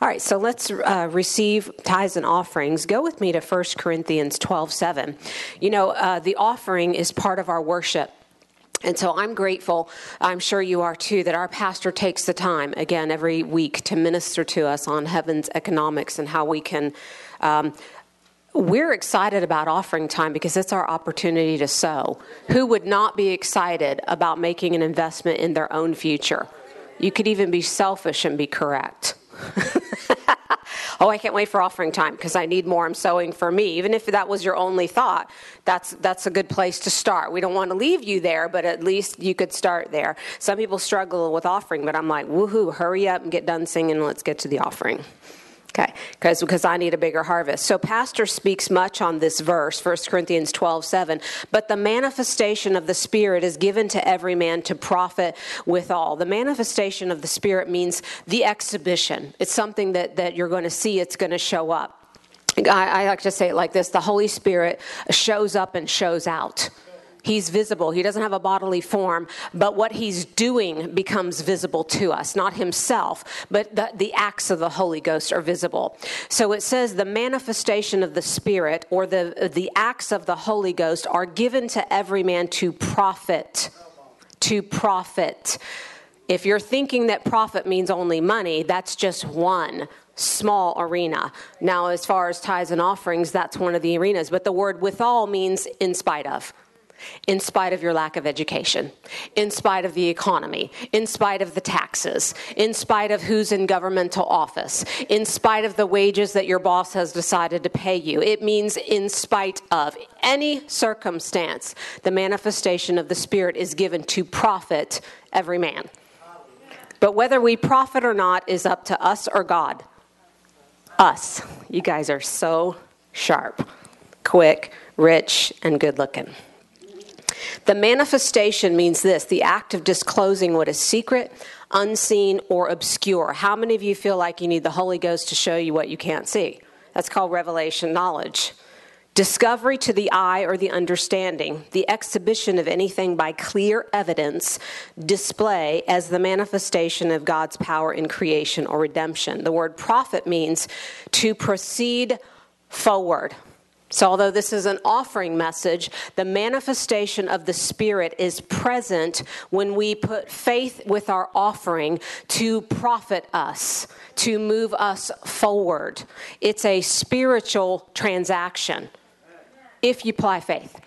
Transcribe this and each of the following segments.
All right, so let's uh, receive tithes and offerings. Go with me to 1 Corinthians 12 7. You know, uh, the offering is part of our worship. And so I'm grateful, I'm sure you are too, that our pastor takes the time, again, every week to minister to us on heaven's economics and how we can. Um, we're excited about offering time because it's our opportunity to sow. Who would not be excited about making an investment in their own future? You could even be selfish and be correct. oh, I can't wait for offering time because I need more. I'm sowing for me. Even if that was your only thought, that's that's a good place to start. We don't want to leave you there, but at least you could start there. Some people struggle with offering, but I'm like, woohoo, hurry up and get done singing. Let's get to the offering. Okay, because because I need a bigger harvest. So pastor speaks much on this verse, 1 Corinthians 12, 7. But the manifestation of the Spirit is given to every man to profit withal. The manifestation of the Spirit means the exhibition. It's something that, that you're going to see, it's going to show up. I, I like to say it like this the Holy Spirit shows up and shows out. He's visible. He doesn't have a bodily form, but what he's doing becomes visible to us. Not himself, but the, the, acts of the Holy Ghost are visible. So it says the manifestation of the Spirit or the, the acts of the Holy Ghost are given to every man to profit. To profit. If you're thinking that profit means only money, that's just one small arena. Now, as far as tithes and offerings, that's one of the arenas. But the word withal means in spite of in spite of your lack of education, in spite of the economy, in spite of the taxes, in spite of who's in governmental office, in spite of the wages that your boss has decided to pay you. It means in spite of any circumstance, the manifestation of the Spirit is given to profit every man. But whether we profit or not is up to us or God. Us. You guys are so sharp, quick, rich, and good looking. The manifestation means this the act of disclosing what is secret, unseen, or obscure. How many of you feel like you need the Holy Ghost to show you what you can't see? That's called revelation knowledge. Discovery to the eye or the understanding, the exhibition of anything by clear evidence, display as the manifestation of God's power in creation or redemption. The word profit means to proceed forward. So, although this is an offering message, the manifestation of the Spirit is present when we put faith with our offering to profit us, to move us forward. It's a spiritual transaction if you apply faith.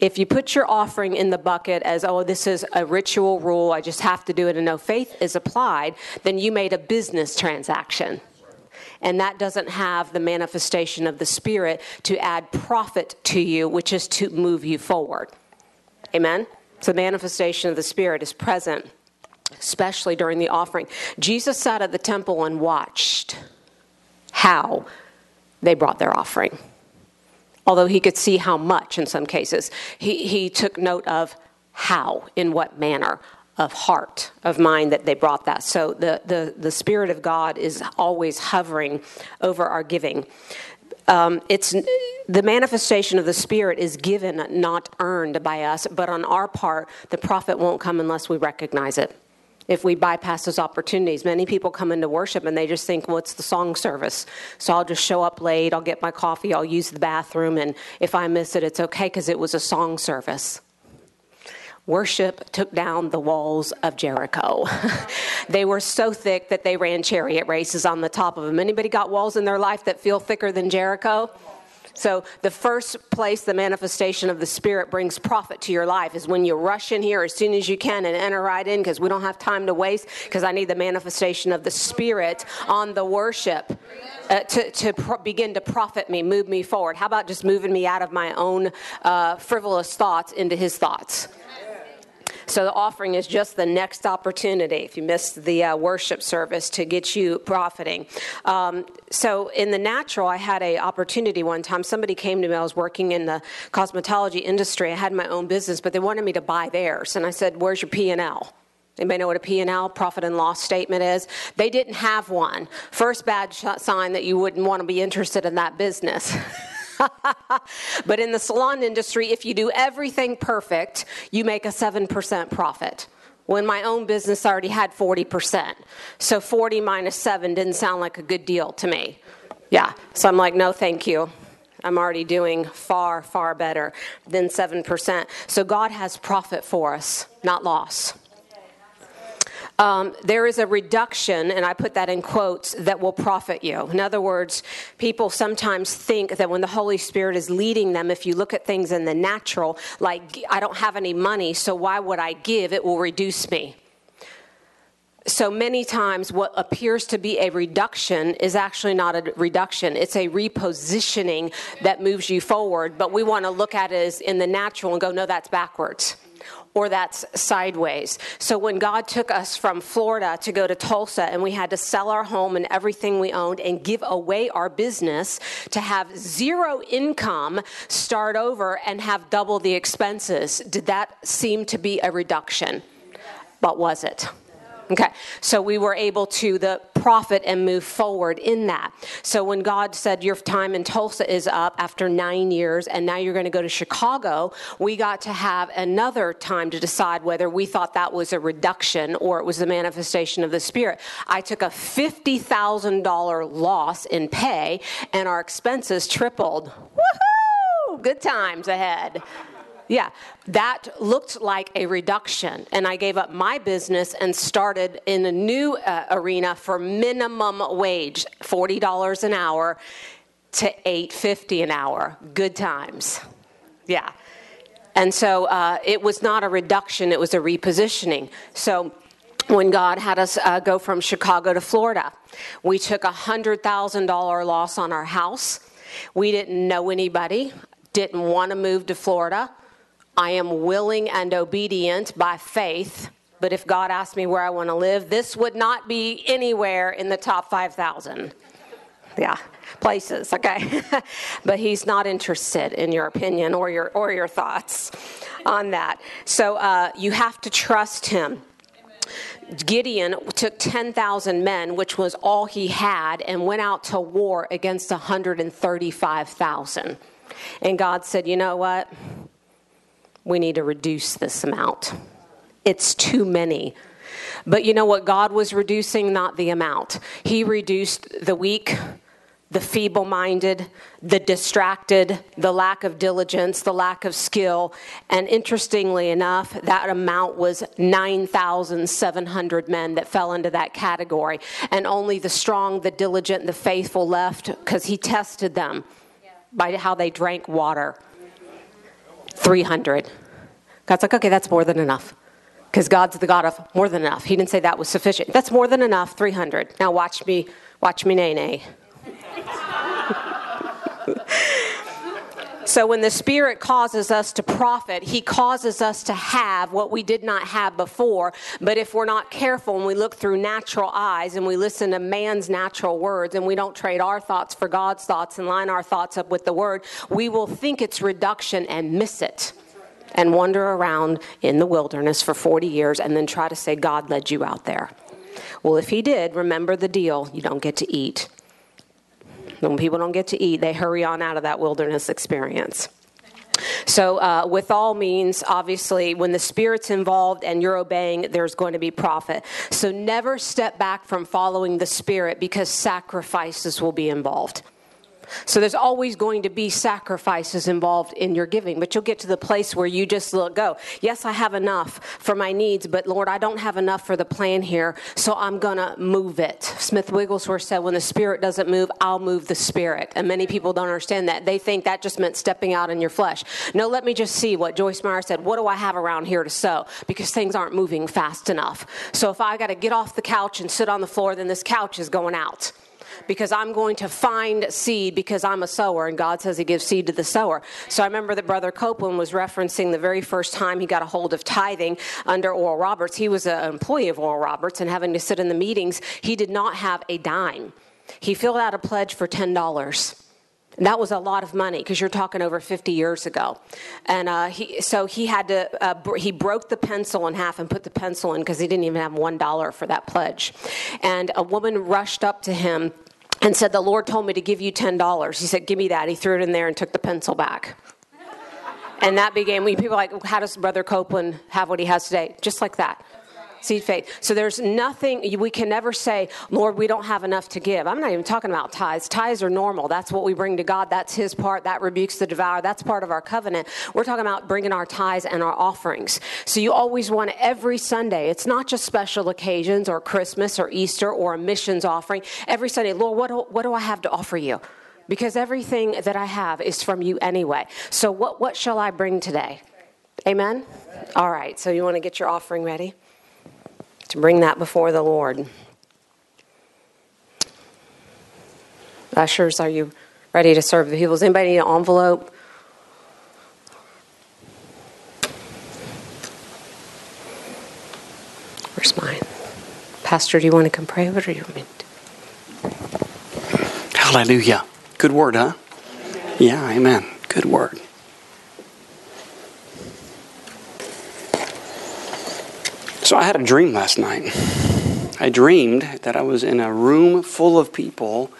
If you put your offering in the bucket as, oh, this is a ritual rule, I just have to do it, and no faith is applied, then you made a business transaction and that doesn't have the manifestation of the Spirit to add profit to you, which is to move you forward. Amen? So the manifestation of the Spirit is present, especially during the offering. Jesus sat at the temple and watched how they brought their offering. Although he could see how much in some cases, he, he took note of how, in what manner, of heart, of mind that they brought that. So the, the, the Spirit of God is always hovering over our giving. Um, it's the manifestation of the Spirit is given, not earned by us, but on our part, the profit won't come unless we recognize it. If we bypass those opportunities, many people come into worship and they just think, well, it's the song service. So I'll just show up late, I'll get my coffee, I'll use the bathroom, and if I miss it, it's okay because it was a song service worship took down the walls of Jericho. they were so thick that they ran chariot races on the top of them. Anybody got walls in their life that feel thicker than Jericho? So, the first place the manifestation of the Spirit brings profit to your life is when you rush in here as soon as you can and enter right in because we don't have time to waste because I need the manifestation of the Spirit on the worship uh, to, to pro- begin to profit me, move me forward. How about just moving me out of my own uh, frivolous thoughts into His thoughts? So the offering is just the next opportunity, if you missed the uh, worship service, to get you profiting. Um, so in the natural, I had a opportunity one time. Somebody came to me. I was working in the cosmetology industry. I had my own business, but they wanted me to buy theirs. And I said, "Where's your P and L?" Anybody know what a P&L, profit and loss statement is? They didn't have one. First bad sign that you wouldn't want to be interested in that business. but in the salon industry, if you do everything perfect, you make a 7% profit. when my own business already had 40%. So 40 minus 7 didn't sound like a good deal to me. Yeah. So I'm like, no, thank you. I'm already doing far, far better than 7%. So God has profit for us, not loss. Um, there is a reduction, and I put that in quotes, that will profit you. In other words, people sometimes think that when the Holy Spirit is leading them, if you look at things in the natural, like, I don't have any money, so why would I give? It will reduce me. So many times, what appears to be a reduction is actually not a reduction. It's a repositioning that moves you forward. But we want to look at it as in the natural and go, no, that's backwards or that's sideways. So when God took us from Florida to go to Tulsa and we had to sell our home and everything we owned and give away our business to have zero income, start over and have double the expenses, did that seem to be a reduction? But was it? Okay, so we were able to the profit and move forward in that. So when God said your time in Tulsa is up after nine years, and now you're going to go to Chicago, we got to have another time to decide whether we thought that was a reduction or it was the manifestation of the Spirit. I took a fifty thousand dollar loss in pay, and our expenses tripled. Woohoo! Good times ahead. Yeah, that looked like a reduction. And I gave up my business and started in a new uh, arena for minimum wage, $40 an hour to $8.50 an hour. Good times. Yeah. And so uh, it was not a reduction, it was a repositioning. So when God had us uh, go from Chicago to Florida, we took a $100,000 loss on our house. We didn't know anybody, didn't want to move to Florida I am willing and obedient by faith. But if God asked me where I want to live, this would not be anywhere in the top 5,000. Yeah, places, okay? but he's not interested in your opinion or your, or your thoughts on that. So uh, you have to trust him. Gideon took 10,000 men, which was all he had, and went out to war against 135,000. And God said, You know what? We need to reduce this amount. It's too many. But you know what? God was reducing not the amount, He reduced the weak, the feeble minded, the distracted, the lack of diligence, the lack of skill. And interestingly enough, that amount was 9,700 men that fell into that category. And only the strong, the diligent, the faithful left because He tested them by how they drank water. 300. God's like, okay, that's more than enough. Because God's the God of more than enough. He didn't say that was sufficient. That's more than enough, 300. Now watch me, watch me nay nay. So, when the Spirit causes us to profit, He causes us to have what we did not have before. But if we're not careful and we look through natural eyes and we listen to man's natural words and we don't trade our thoughts for God's thoughts and line our thoughts up with the Word, we will think it's reduction and miss it and wander around in the wilderness for 40 years and then try to say God led you out there. Well, if He did, remember the deal you don't get to eat. When people don't get to eat, they hurry on out of that wilderness experience. So, uh, withal means, obviously, when the Spirit's involved and you're obeying, there's going to be profit. So, never step back from following the Spirit because sacrifices will be involved. So there's always going to be sacrifices involved in your giving, but you'll get to the place where you just look, go, yes, I have enough for my needs, but Lord, I don't have enough for the plan here, so I'm going to move it. Smith Wigglesworth said, when the Spirit doesn't move, I'll move the Spirit. And many people don't understand that. They think that just meant stepping out in your flesh. No, let me just see what Joyce Meyer said. What do I have around here to sow? Because things aren't moving fast enough. So if I got to get off the couch and sit on the floor, then this couch is going out because I'm going to find seed because I'm a sower, and God says He gives seed to the sower. So I remember that Brother Copeland was referencing the very first time he got a hold of tithing under Oral Roberts. He was an employee of Oral Roberts, and having to sit in the meetings, he did not have a dime. He filled out a pledge for $10. That was a lot of money because you're talking over 50 years ago. And uh, he, so he had to, uh, br- he broke the pencil in half and put the pencil in because he didn't even have $1 for that pledge. And a woman rushed up to him and said, The Lord told me to give you $10. He said, Give me that. He threw it in there and took the pencil back. And that began, we people like, how does Brother Copeland have what he has today? Just like that. Seed faith. So there's nothing, we can never say, Lord, we don't have enough to give. I'm not even talking about tithes. Tithes are normal. That's what we bring to God. That's His part. That rebukes the devourer. That's part of our covenant. We're talking about bringing our tithes and our offerings. So you always want every Sunday. It's not just special occasions or Christmas or Easter or a missions offering. Every Sunday, Lord, what do, what do I have to offer you? Because everything that I have is from you anyway. So what, what shall I bring today? Amen? All right, so you want to get your offering ready? To bring that before the Lord. Ushers, are you ready to serve the people? Does anybody need an envelope? Where's mine? Pastor, do you want to come pray or do you? Hallelujah. Good word, huh? Yeah, amen. Good word. So I had a dream last night. I dreamed that I was in a room full of people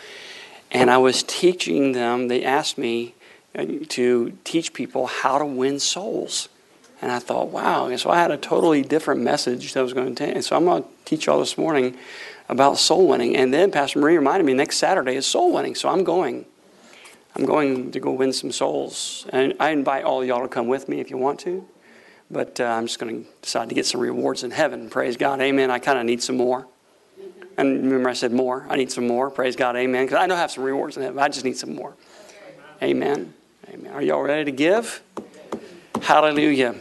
and I was teaching them. They asked me uh, to teach people how to win souls. And I thought, wow. And so I had a totally different message that I was going to take. So I'm going to teach y'all this morning about soul winning. And then Pastor Marie reminded me next Saturday is soul winning. So I'm going. I'm going to go win some souls. And I invite all y'all to come with me if you want to. But uh, I'm just going to decide to get some rewards in heaven. Praise God. Amen. I kind of need some more. And remember, I said more. I need some more. Praise God. Amen. Because I know I have some rewards in heaven. I just need some more. Amen. Amen. Are y'all ready to give? Hallelujah.